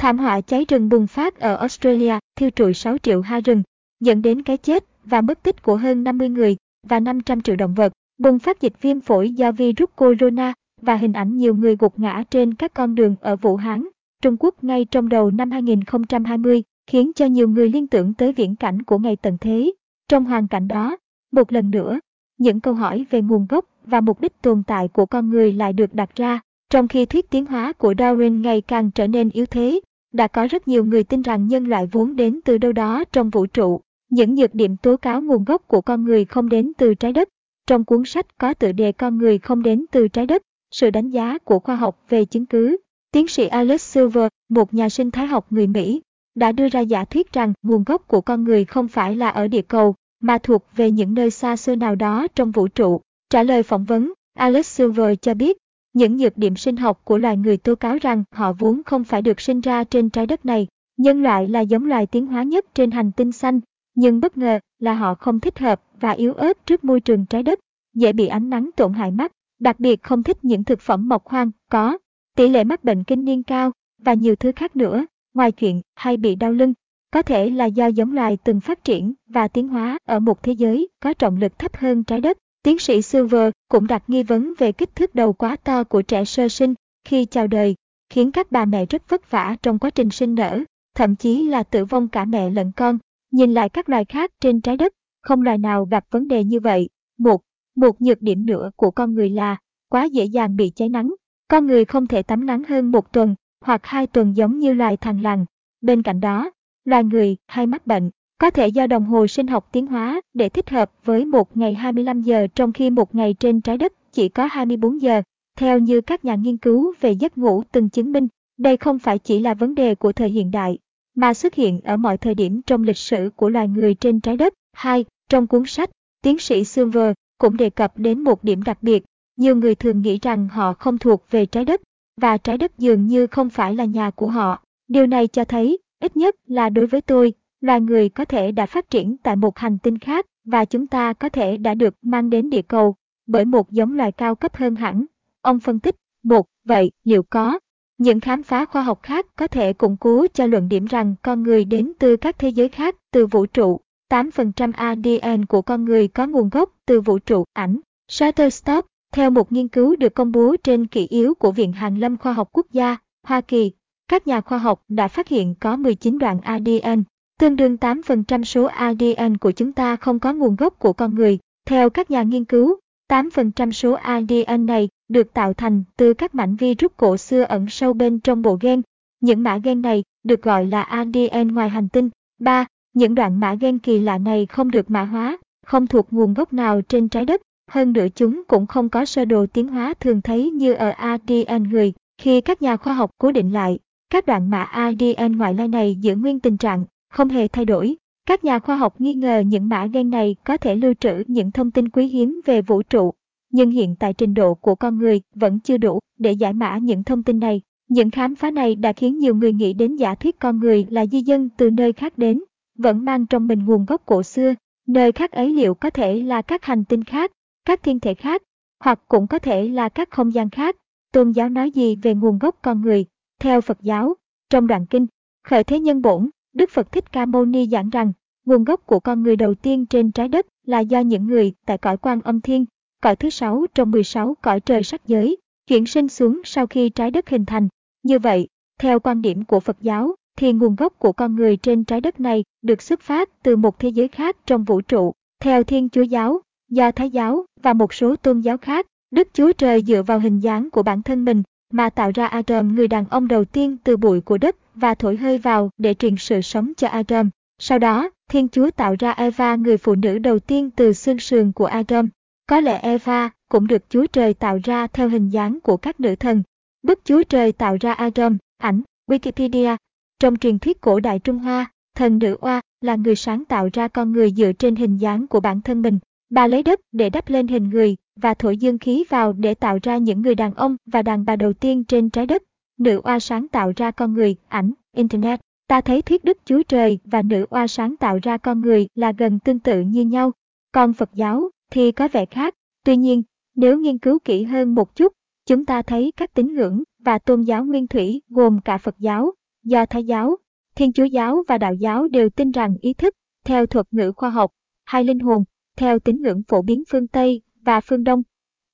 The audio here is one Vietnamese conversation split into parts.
Thảm họa cháy rừng bùng phát ở Australia, thiêu trụi 6 triệu ha rừng, dẫn đến cái chết và mất tích của hơn 50 người và 500 triệu động vật. Bùng phát dịch viêm phổi do virus corona và hình ảnh nhiều người gục ngã trên các con đường ở Vũ Hán, Trung Quốc ngay trong đầu năm 2020, khiến cho nhiều người liên tưởng tới viễn cảnh của ngày tận thế. Trong hoàn cảnh đó, một lần nữa, những câu hỏi về nguồn gốc và mục đích tồn tại của con người lại được đặt ra, trong khi thuyết tiến hóa của Darwin ngày càng trở nên yếu thế, đã có rất nhiều người tin rằng nhân loại vốn đến từ đâu đó trong vũ trụ. Những nhược điểm tố cáo nguồn gốc của con người không đến từ trái đất. Trong cuốn sách có tựa đề Con người không đến từ trái đất, sự đánh giá của khoa học về chứng cứ. Tiến sĩ Alex Silver, một nhà sinh thái học người Mỹ, đã đưa ra giả thuyết rằng nguồn gốc của con người không phải là ở địa cầu, mà thuộc về những nơi xa xôi nào đó trong vũ trụ. Trả lời phỏng vấn, Alex Silver cho biết, những nhược điểm sinh học của loài người tố cáo rằng họ vốn không phải được sinh ra trên trái đất này. Nhân loại là giống loài tiến hóa nhất trên hành tinh xanh, nhưng bất ngờ là họ không thích hợp và yếu ớt trước môi trường trái đất, dễ bị ánh nắng tổn hại mắt, đặc biệt không thích những thực phẩm mọc hoang, có tỷ lệ mắc bệnh kinh niên cao và nhiều thứ khác nữa, ngoài chuyện hay bị đau lưng, có thể là do giống loài từng phát triển và tiến hóa ở một thế giới có trọng lực thấp hơn trái đất. Tiến sĩ Silver cũng đặt nghi vấn về kích thước đầu quá to của trẻ sơ sinh khi chào đời, khiến các bà mẹ rất vất vả trong quá trình sinh nở, thậm chí là tử vong cả mẹ lẫn con. Nhìn lại các loài khác trên trái đất, không loài nào gặp vấn đề như vậy. Một, một nhược điểm nữa của con người là quá dễ dàng bị cháy nắng. Con người không thể tắm nắng hơn một tuần hoặc hai tuần giống như loài thằn lằn. Bên cạnh đó, loài người hay mắc bệnh có thể do đồng hồ sinh học tiến hóa để thích hợp với một ngày 25 giờ trong khi một ngày trên trái đất chỉ có 24 giờ. Theo như các nhà nghiên cứu về giấc ngủ từng chứng minh, đây không phải chỉ là vấn đề của thời hiện đại, mà xuất hiện ở mọi thời điểm trong lịch sử của loài người trên trái đất. 2. Trong cuốn sách, tiến sĩ Silver cũng đề cập đến một điểm đặc biệt. Nhiều người thường nghĩ rằng họ không thuộc về trái đất, và trái đất dường như không phải là nhà của họ. Điều này cho thấy, ít nhất là đối với tôi, loài người có thể đã phát triển tại một hành tinh khác và chúng ta có thể đã được mang đến địa cầu bởi một giống loài cao cấp hơn hẳn. Ông phân tích, một, vậy liệu có những khám phá khoa học khác có thể củng cố cho luận điểm rằng con người đến từ các thế giới khác, từ vũ trụ. 8% ADN của con người có nguồn gốc từ vũ trụ. Ảnh Shutterstock, theo một nghiên cứu được công bố trên kỷ yếu của Viện Hàn lâm Khoa học Quốc gia, Hoa Kỳ, các nhà khoa học đã phát hiện có 19 đoạn ADN, tương đương 8% số ADN của chúng ta không có nguồn gốc của con người. Theo các nhà nghiên cứu, 8% số ADN này được tạo thành từ các mảnh virus cổ xưa ẩn sâu bên trong bộ gen. Những mã gen này được gọi là ADN ngoài hành tinh. 3. Những đoạn mã gen kỳ lạ này không được mã hóa, không thuộc nguồn gốc nào trên trái đất. Hơn nữa chúng cũng không có sơ đồ tiến hóa thường thấy như ở ADN người. Khi các nhà khoa học cố định lại, các đoạn mã ADN ngoại lai này giữ nguyên tình trạng, không hề thay đổi. Các nhà khoa học nghi ngờ những mã gen này có thể lưu trữ những thông tin quý hiếm về vũ trụ, nhưng hiện tại trình độ của con người vẫn chưa đủ để giải mã những thông tin này. Những khám phá này đã khiến nhiều người nghĩ đến giả thuyết con người là di dân từ nơi khác đến, vẫn mang trong mình nguồn gốc cổ xưa, nơi khác ấy liệu có thể là các hành tinh khác, các thiên thể khác, hoặc cũng có thể là các không gian khác. Tôn giáo nói gì về nguồn gốc con người? Theo Phật giáo, trong đoạn kinh, khởi thế nhân bổn, Đức Phật Thích Ca Mâu Ni giảng rằng, nguồn gốc của con người đầu tiên trên trái đất là do những người tại cõi quan âm thiên, cõi thứ sáu trong 16 cõi trời sắc giới, chuyển sinh xuống sau khi trái đất hình thành. Như vậy, theo quan điểm của Phật giáo, thì nguồn gốc của con người trên trái đất này được xuất phát từ một thế giới khác trong vũ trụ. Theo Thiên Chúa giáo, Do Thái giáo và một số tôn giáo khác, Đức Chúa Trời dựa vào hình dáng của bản thân mình mà tạo ra Adam người đàn ông đầu tiên từ bụi của đất và thổi hơi vào để truyền sự sống cho Adam. Sau đó, Thiên Chúa tạo ra Eva người phụ nữ đầu tiên từ xương sườn của Adam. Có lẽ Eva cũng được Chúa Trời tạo ra theo hình dáng của các nữ thần. Đức Chúa Trời tạo ra Adam, ảnh, Wikipedia. Trong truyền thuyết cổ đại Trung Hoa, thần nữ oa là người sáng tạo ra con người dựa trên hình dáng của bản thân mình. Bà lấy đất để đắp lên hình người và thổi dương khí vào để tạo ra những người đàn ông và đàn bà đầu tiên trên trái đất. Nữ oa sáng tạo ra con người, ảnh, Internet. Ta thấy thuyết Đức Chúa Trời và nữ oa sáng tạo ra con người là gần tương tự như nhau. Còn Phật giáo thì có vẻ khác. Tuy nhiên, nếu nghiên cứu kỹ hơn một chút, chúng ta thấy các tín ngưỡng và tôn giáo nguyên thủy gồm cả Phật giáo, do Thái giáo, Thiên Chúa giáo và Đạo giáo đều tin rằng ý thức, theo thuật ngữ khoa học, hay linh hồn, theo tín ngưỡng phổ biến phương Tây và phương Đông,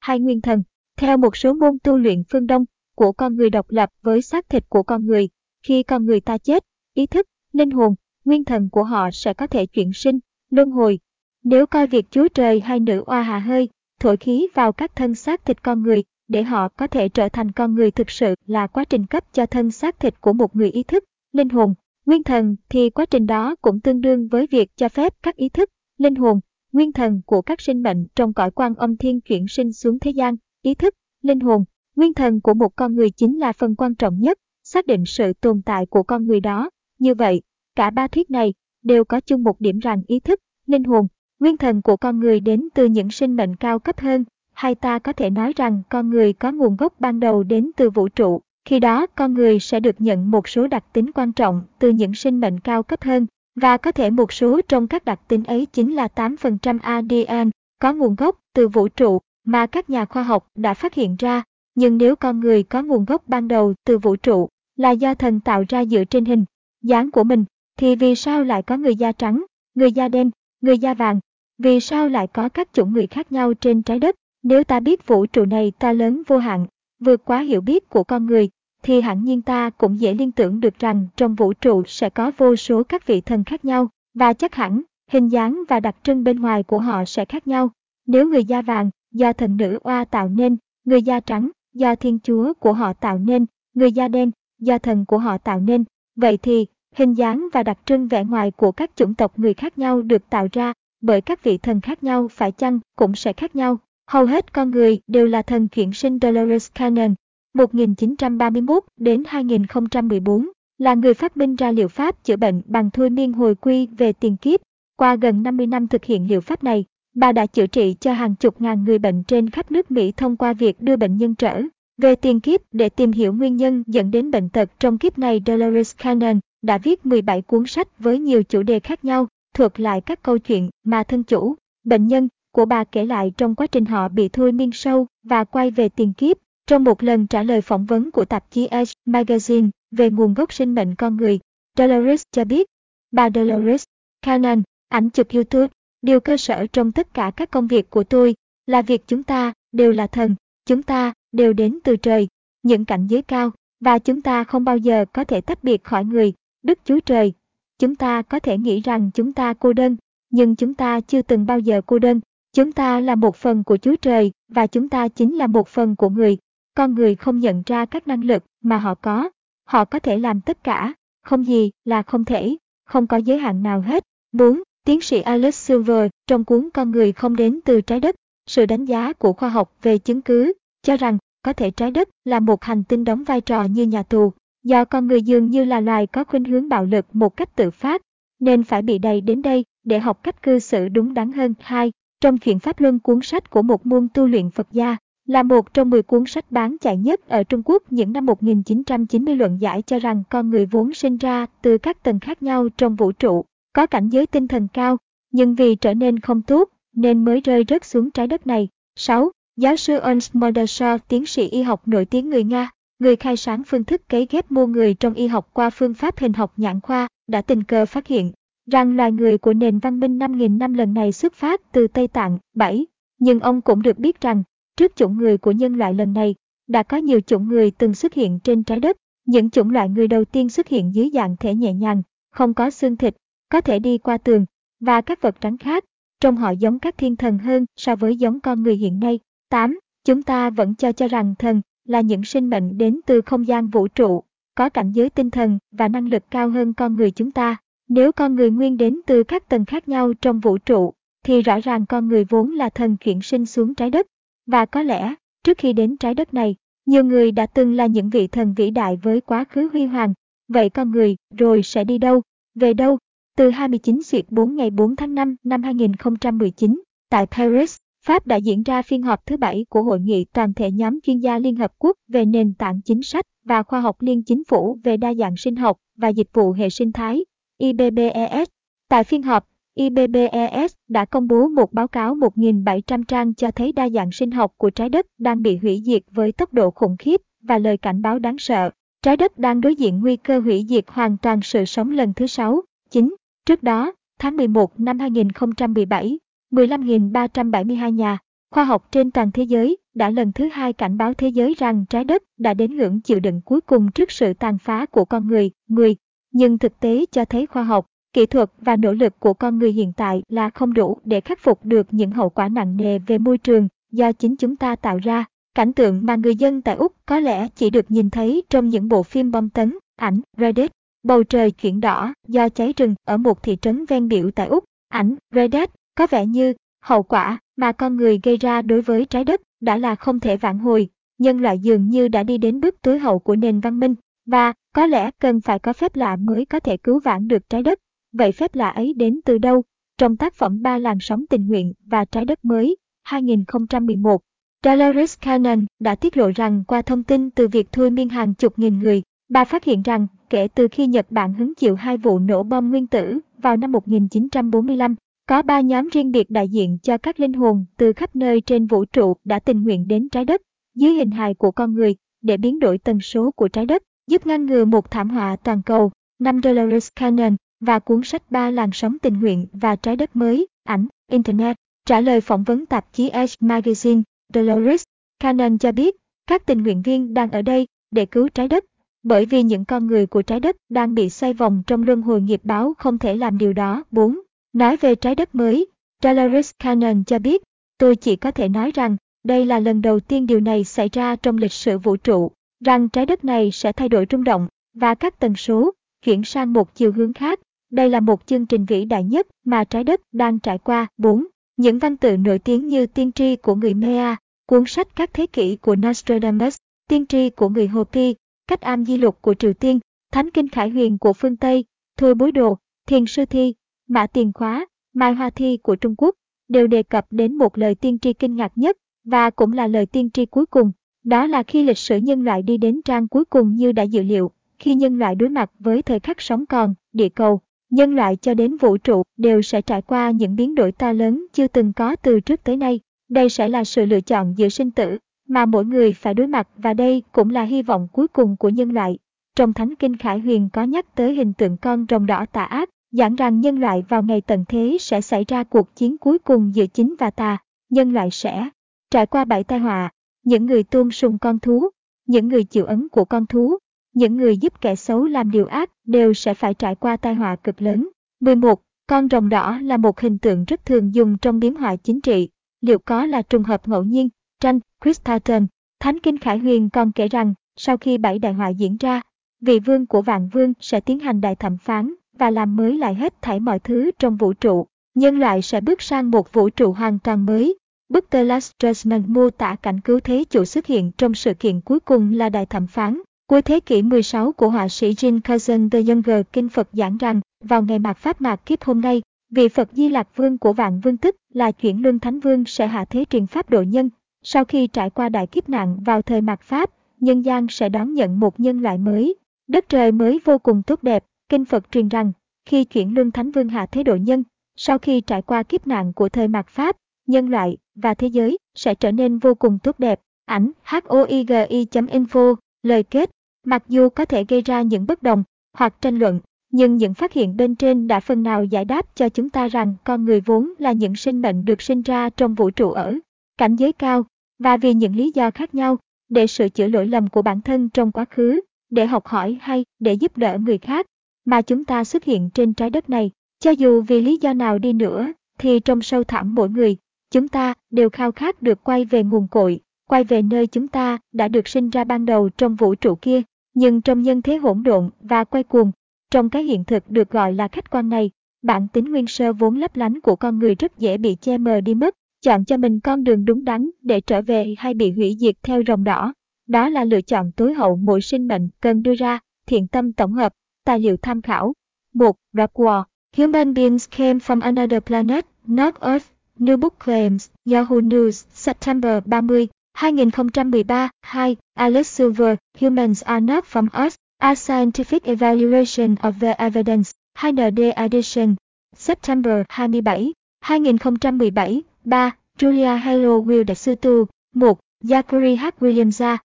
hai nguyên thần, theo một số môn tu luyện phương Đông của con người độc lập với xác thịt của con người. Khi con người ta chết, ý thức, linh hồn, nguyên thần của họ sẽ có thể chuyển sinh, luân hồi. Nếu coi việc Chúa Trời hay nữ oa hạ hơi, thổi khí vào các thân xác thịt con người để họ có thể trở thành con người thực sự là quá trình cấp cho thân xác thịt của một người ý thức, linh hồn, nguyên thần thì quá trình đó cũng tương đương với việc cho phép các ý thức, linh hồn, nguyên thần của các sinh mệnh trong cõi quan âm thiên chuyển sinh xuống thế gian, ý thức, linh hồn, nguyên thần của một con người chính là phần quan trọng nhất, xác định sự tồn tại của con người đó. Như vậy, cả ba thuyết này đều có chung một điểm rằng ý thức, linh hồn, nguyên thần của con người đến từ những sinh mệnh cao cấp hơn, hay ta có thể nói rằng con người có nguồn gốc ban đầu đến từ vũ trụ. Khi đó con người sẽ được nhận một số đặc tính quan trọng từ những sinh mệnh cao cấp hơn, và có thể một số trong các đặc tính ấy chính là 8% ADN có nguồn gốc từ vũ trụ mà các nhà khoa học đã phát hiện ra. Nhưng nếu con người có nguồn gốc ban đầu từ vũ trụ là do thần tạo ra dựa trên hình, dáng của mình, thì vì sao lại có người da trắng, người da đen, người da vàng? Vì sao lại có các chủng người khác nhau trên trái đất? Nếu ta biết vũ trụ này to lớn vô hạn, vượt quá hiểu biết của con người, thì hẳn nhiên ta cũng dễ liên tưởng được rằng trong vũ trụ sẽ có vô số các vị thần khác nhau, và chắc hẳn, hình dáng và đặc trưng bên ngoài của họ sẽ khác nhau. Nếu người da vàng, do thần nữ oa tạo nên, người da trắng, do thiên chúa của họ tạo nên, người da đen, do thần của họ tạo nên, vậy thì, hình dáng và đặc trưng vẻ ngoài của các chủng tộc người khác nhau được tạo ra bởi các vị thần khác nhau phải chăng cũng sẽ khác nhau. Hầu hết con người đều là thần chuyển sinh Dolores Cannon, 1931 đến 2014, là người phát minh ra liệu pháp chữa bệnh bằng thôi miên hồi quy về tiền kiếp. Qua gần 50 năm thực hiện liệu pháp này, bà đã chữa trị cho hàng chục ngàn người bệnh trên khắp nước Mỹ thông qua việc đưa bệnh nhân trở về tiền kiếp để tìm hiểu nguyên nhân dẫn đến bệnh tật trong kiếp này Dolores Cannon đã viết 17 cuốn sách với nhiều chủ đề khác nhau, thuật lại các câu chuyện mà thân chủ, bệnh nhân của bà kể lại trong quá trình họ bị thôi miên sâu và quay về tiền kiếp. Trong một lần trả lời phỏng vấn của tạp chí Edge Magazine về nguồn gốc sinh mệnh con người, Dolores cho biết, bà Dolores Cannon, ảnh chụp YouTube, điều cơ sở trong tất cả các công việc của tôi là việc chúng ta đều là thần, chúng ta đều đến từ trời, những cảnh giới cao, và chúng ta không bao giờ có thể tách biệt khỏi người, Đức Chúa Trời. Chúng ta có thể nghĩ rằng chúng ta cô đơn, nhưng chúng ta chưa từng bao giờ cô đơn. Chúng ta là một phần của Chúa Trời và chúng ta chính là một phần của người. Con người không nhận ra các năng lực mà họ có. Họ có thể làm tất cả, không gì là không thể, không có giới hạn nào hết. 4. Tiến sĩ Alex Silver trong cuốn Con người không đến từ trái đất, sự đánh giá của khoa học về chứng cứ, cho rằng có thể trái đất là một hành tinh đóng vai trò như nhà tù, do con người dường như là loài có khuynh hướng bạo lực một cách tự phát, nên phải bị đầy đến đây để học cách cư xử đúng đắn hơn. Hai, trong chuyện Pháp Luân cuốn sách của một môn tu luyện Phật gia, là một trong 10 cuốn sách bán chạy nhất ở Trung Quốc những năm 1990 luận giải cho rằng con người vốn sinh ra từ các tầng khác nhau trong vũ trụ, có cảnh giới tinh thần cao, nhưng vì trở nên không tốt nên mới rơi rớt xuống trái đất này. 6. Giáo sư Ernst Mordashaw, tiến sĩ y học nổi tiếng người Nga, người khai sáng phương thức cấy ghép mô người trong y học qua phương pháp hình học nhãn khoa, đã tình cờ phát hiện rằng loài người của nền văn minh 5.000 năm lần này xuất phát từ Tây Tạng. 7. Nhưng ông cũng được biết rằng, trước chủng người của nhân loại lần này, đã có nhiều chủng người từng xuất hiện trên trái đất. Những chủng loại người đầu tiên xuất hiện dưới dạng thể nhẹ nhàng, không có xương thịt, có thể đi qua tường, và các vật rắn khác, trông họ giống các thiên thần hơn so với giống con người hiện nay. 8. Chúng ta vẫn cho cho rằng thần là những sinh mệnh đến từ không gian vũ trụ, có cảnh giới tinh thần và năng lực cao hơn con người chúng ta. Nếu con người nguyên đến từ các tầng khác nhau trong vũ trụ, thì rõ ràng con người vốn là thần chuyển sinh xuống trái đất. Và có lẽ, trước khi đến trái đất này, nhiều người đã từng là những vị thần vĩ đại với quá khứ huy hoàng. Vậy con người rồi sẽ đi đâu? Về đâu? Từ 29 Xuyệt 4 ngày 4 tháng 5 năm 2019, tại Paris, Pháp đã diễn ra phiên họp thứ bảy của Hội nghị toàn thể nhóm chuyên gia Liên Hợp Quốc về nền tảng chính sách và khoa học liên chính phủ về đa dạng sinh học và dịch vụ hệ sinh thái, IBBES. Tại phiên họp, IBBES đã công bố một báo cáo 1.700 trang cho thấy đa dạng sinh học của trái đất đang bị hủy diệt với tốc độ khủng khiếp và lời cảnh báo đáng sợ. Trái đất đang đối diện nguy cơ hủy diệt hoàn toàn sự sống lần thứ 6, 9. Trước đó, tháng 11 năm 2017, 15.372 nhà khoa học trên toàn thế giới đã lần thứ hai cảnh báo thế giới rằng trái đất đã đến ngưỡng chịu đựng cuối cùng trước sự tàn phá của con người, người. Nhưng thực tế cho thấy khoa học, kỹ thuật và nỗ lực của con người hiện tại là không đủ để khắc phục được những hậu quả nặng nề về môi trường do chính chúng ta tạo ra. Cảnh tượng mà người dân tại Úc có lẽ chỉ được nhìn thấy trong những bộ phim bom tấn, ảnh, Reddit. Bầu trời chuyển đỏ do cháy rừng ở một thị trấn ven biển tại Úc. Ảnh, Reddit có vẻ như hậu quả mà con người gây ra đối với trái đất đã là không thể vãn hồi. Nhân loại dường như đã đi đến bước tối hậu của nền văn minh và có lẽ cần phải có phép lạ mới có thể cứu vãn được trái đất. Vậy phép lạ ấy đến từ đâu? Trong tác phẩm Ba làn sóng tình nguyện và trái đất mới, 2011, Dolores Cannon đã tiết lộ rằng qua thông tin từ việc thôi miên hàng chục nghìn người, bà phát hiện rằng kể từ khi Nhật Bản hứng chịu hai vụ nổ bom nguyên tử vào năm 1945, có ba nhóm riêng biệt đại diện cho các linh hồn từ khắp nơi trên vũ trụ đã tình nguyện đến trái đất dưới hình hài của con người để biến đổi tần số của trái đất, giúp ngăn ngừa một thảm họa toàn cầu. Năm Dolores Cannon và cuốn sách Ba làn sóng tình nguyện và trái đất mới, ảnh, Internet. Trả lời phỏng vấn tạp chí Edge Magazine, Dolores Cannon cho biết, các tình nguyện viên đang ở đây để cứu trái đất, bởi vì những con người của trái đất đang bị xoay vòng trong luân hồi nghiệp báo không thể làm điều đó. 4. Nói về trái đất mới, Dolores Cannon cho biết, tôi chỉ có thể nói rằng đây là lần đầu tiên điều này xảy ra trong lịch sử vũ trụ, rằng trái đất này sẽ thay đổi rung động và các tần số chuyển sang một chiều hướng khác. Đây là một chương trình vĩ đại nhất mà trái đất đang trải qua. 4. Những văn tự nổi tiếng như Tiên tri của người Maya, cuốn sách các thế kỷ của Nostradamus, Tiên tri của người Hopi, Cách am di lục của Triều Tiên, Thánh kinh Khải Huyền của phương Tây, Thôi bối đồ, Thiền sư thi, Mã tiền khóa, Mai Hoa Thi của Trung Quốc đều đề cập đến một lời tiên tri kinh ngạc nhất và cũng là lời tiên tri cuối cùng. Đó là khi lịch sử nhân loại đi đến trang cuối cùng như đã dự liệu, khi nhân loại đối mặt với thời khắc sống còn, địa cầu, nhân loại cho đến vũ trụ đều sẽ trải qua những biến đổi to lớn chưa từng có từ trước tới nay. Đây sẽ là sự lựa chọn giữa sinh tử mà mỗi người phải đối mặt và đây cũng là hy vọng cuối cùng của nhân loại. Trong Thánh Kinh Khải Huyền có nhắc tới hình tượng con rồng đỏ tà ác, giảng rằng nhân loại vào ngày tận thế sẽ xảy ra cuộc chiến cuối cùng giữa chính và tà, nhân loại sẽ trải qua bảy tai họa, những người tôn sùng con thú, những người chịu ấn của con thú, những người giúp kẻ xấu làm điều ác đều sẽ phải trải qua tai họa cực lớn. 11. Con rồng đỏ là một hình tượng rất thường dùng trong biến họa chính trị. Liệu có là trùng hợp ngẫu nhiên? Tranh, Chris Tartan, Thánh Kinh Khải Huyền còn kể rằng, sau khi bảy đại họa diễn ra, vị vương của vạn vương sẽ tiến hành đại thẩm phán và làm mới lại hết thảy mọi thứ trong vũ trụ. Nhân loại sẽ bước sang một vũ trụ hoàn toàn mới. Bức The Last Judgment mô tả cảnh cứu thế chủ xuất hiện trong sự kiện cuối cùng là đại thẩm phán. Cuối thế kỷ 16 của họa sĩ Jean Cousin the Younger kinh Phật giảng rằng, vào ngày mạt Pháp mạt kiếp hôm nay, vị Phật Di Lạc Vương của vạn vương tức là chuyển luân Thánh Vương sẽ hạ thế truyền Pháp độ nhân. Sau khi trải qua đại kiếp nạn vào thời mạt Pháp, nhân gian sẽ đón nhận một nhân loại mới. Đất trời mới vô cùng tốt đẹp, Kinh Phật truyền rằng, khi chuyển luân Thánh Vương hạ thế độ nhân, sau khi trải qua kiếp nạn của thời mạt Pháp, nhân loại và thế giới sẽ trở nên vô cùng tốt đẹp. Ảnh hoigi.info Lời kết Mặc dù có thể gây ra những bất đồng hoặc tranh luận, nhưng những phát hiện bên trên đã phần nào giải đáp cho chúng ta rằng con người vốn là những sinh mệnh được sinh ra trong vũ trụ ở cảnh giới cao và vì những lý do khác nhau để sửa chữa lỗi lầm của bản thân trong quá khứ, để học hỏi hay để giúp đỡ người khác mà chúng ta xuất hiện trên trái đất này. Cho dù vì lý do nào đi nữa, thì trong sâu thẳm mỗi người, chúng ta đều khao khát được quay về nguồn cội, quay về nơi chúng ta đã được sinh ra ban đầu trong vũ trụ kia. Nhưng trong nhân thế hỗn độn và quay cuồng, trong cái hiện thực được gọi là khách quan này, bản tính nguyên sơ vốn lấp lánh của con người rất dễ bị che mờ đi mất, chọn cho mình con đường đúng đắn để trở về hay bị hủy diệt theo rồng đỏ. Đó là lựa chọn tối hậu mỗi sinh mệnh cần đưa ra, thiện tâm tổng hợp, tài liệu tham khảo. 1. Rapwar Human beings came from another planet, not Earth. New Book Claims, Yahoo News, September 30, 2013. 2. Alex Silver, Humans are not from Earth. A Scientific Evaluation of the Evidence, 2ND Edition, September 27, 2017. 3. Julia Hello Will Sư Tu, 1. Zachary H. Williams 1.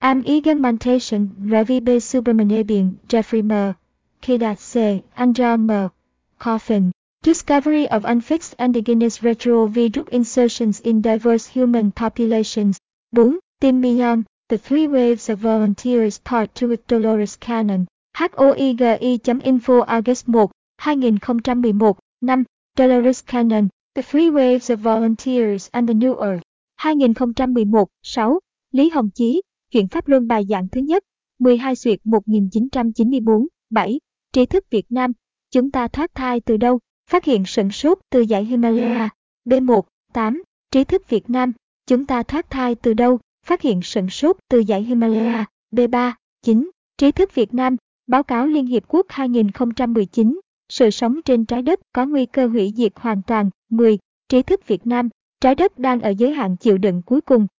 Am Egermantation, Ravi B. Subramanian, Jeffrey M. Kida C. Andron M. Coffin. Discovery of unfixed endogenous retroviral insertions in diverse human populations. 4. Tim Millon, The Three Waves of Volunteers Part 2 with Dolores Cannon. HOIGI.info August 1, 2011 5. Dolores Cannon, The Three Waves of Volunteers and the New Earth. 2011 6. Lý Hồng Chí, Chuyện Pháp Luân bài giảng thứ nhất, 12 Duyệt 1994 7. Trí thức Việt Nam, chúng ta thoát thai từ đâu? Phát hiện sẩn sốt từ dãy Himalaya. B1, 8. Trí thức Việt Nam, chúng ta thoát thai từ đâu? Phát hiện sẩn sốt từ dãy Himalaya. B3, 9. Trí thức Việt Nam, báo cáo Liên Hiệp Quốc 2019. Sự sống trên trái đất có nguy cơ hủy diệt hoàn toàn. 10. Trí thức Việt Nam, trái đất đang ở giới hạn chịu đựng cuối cùng.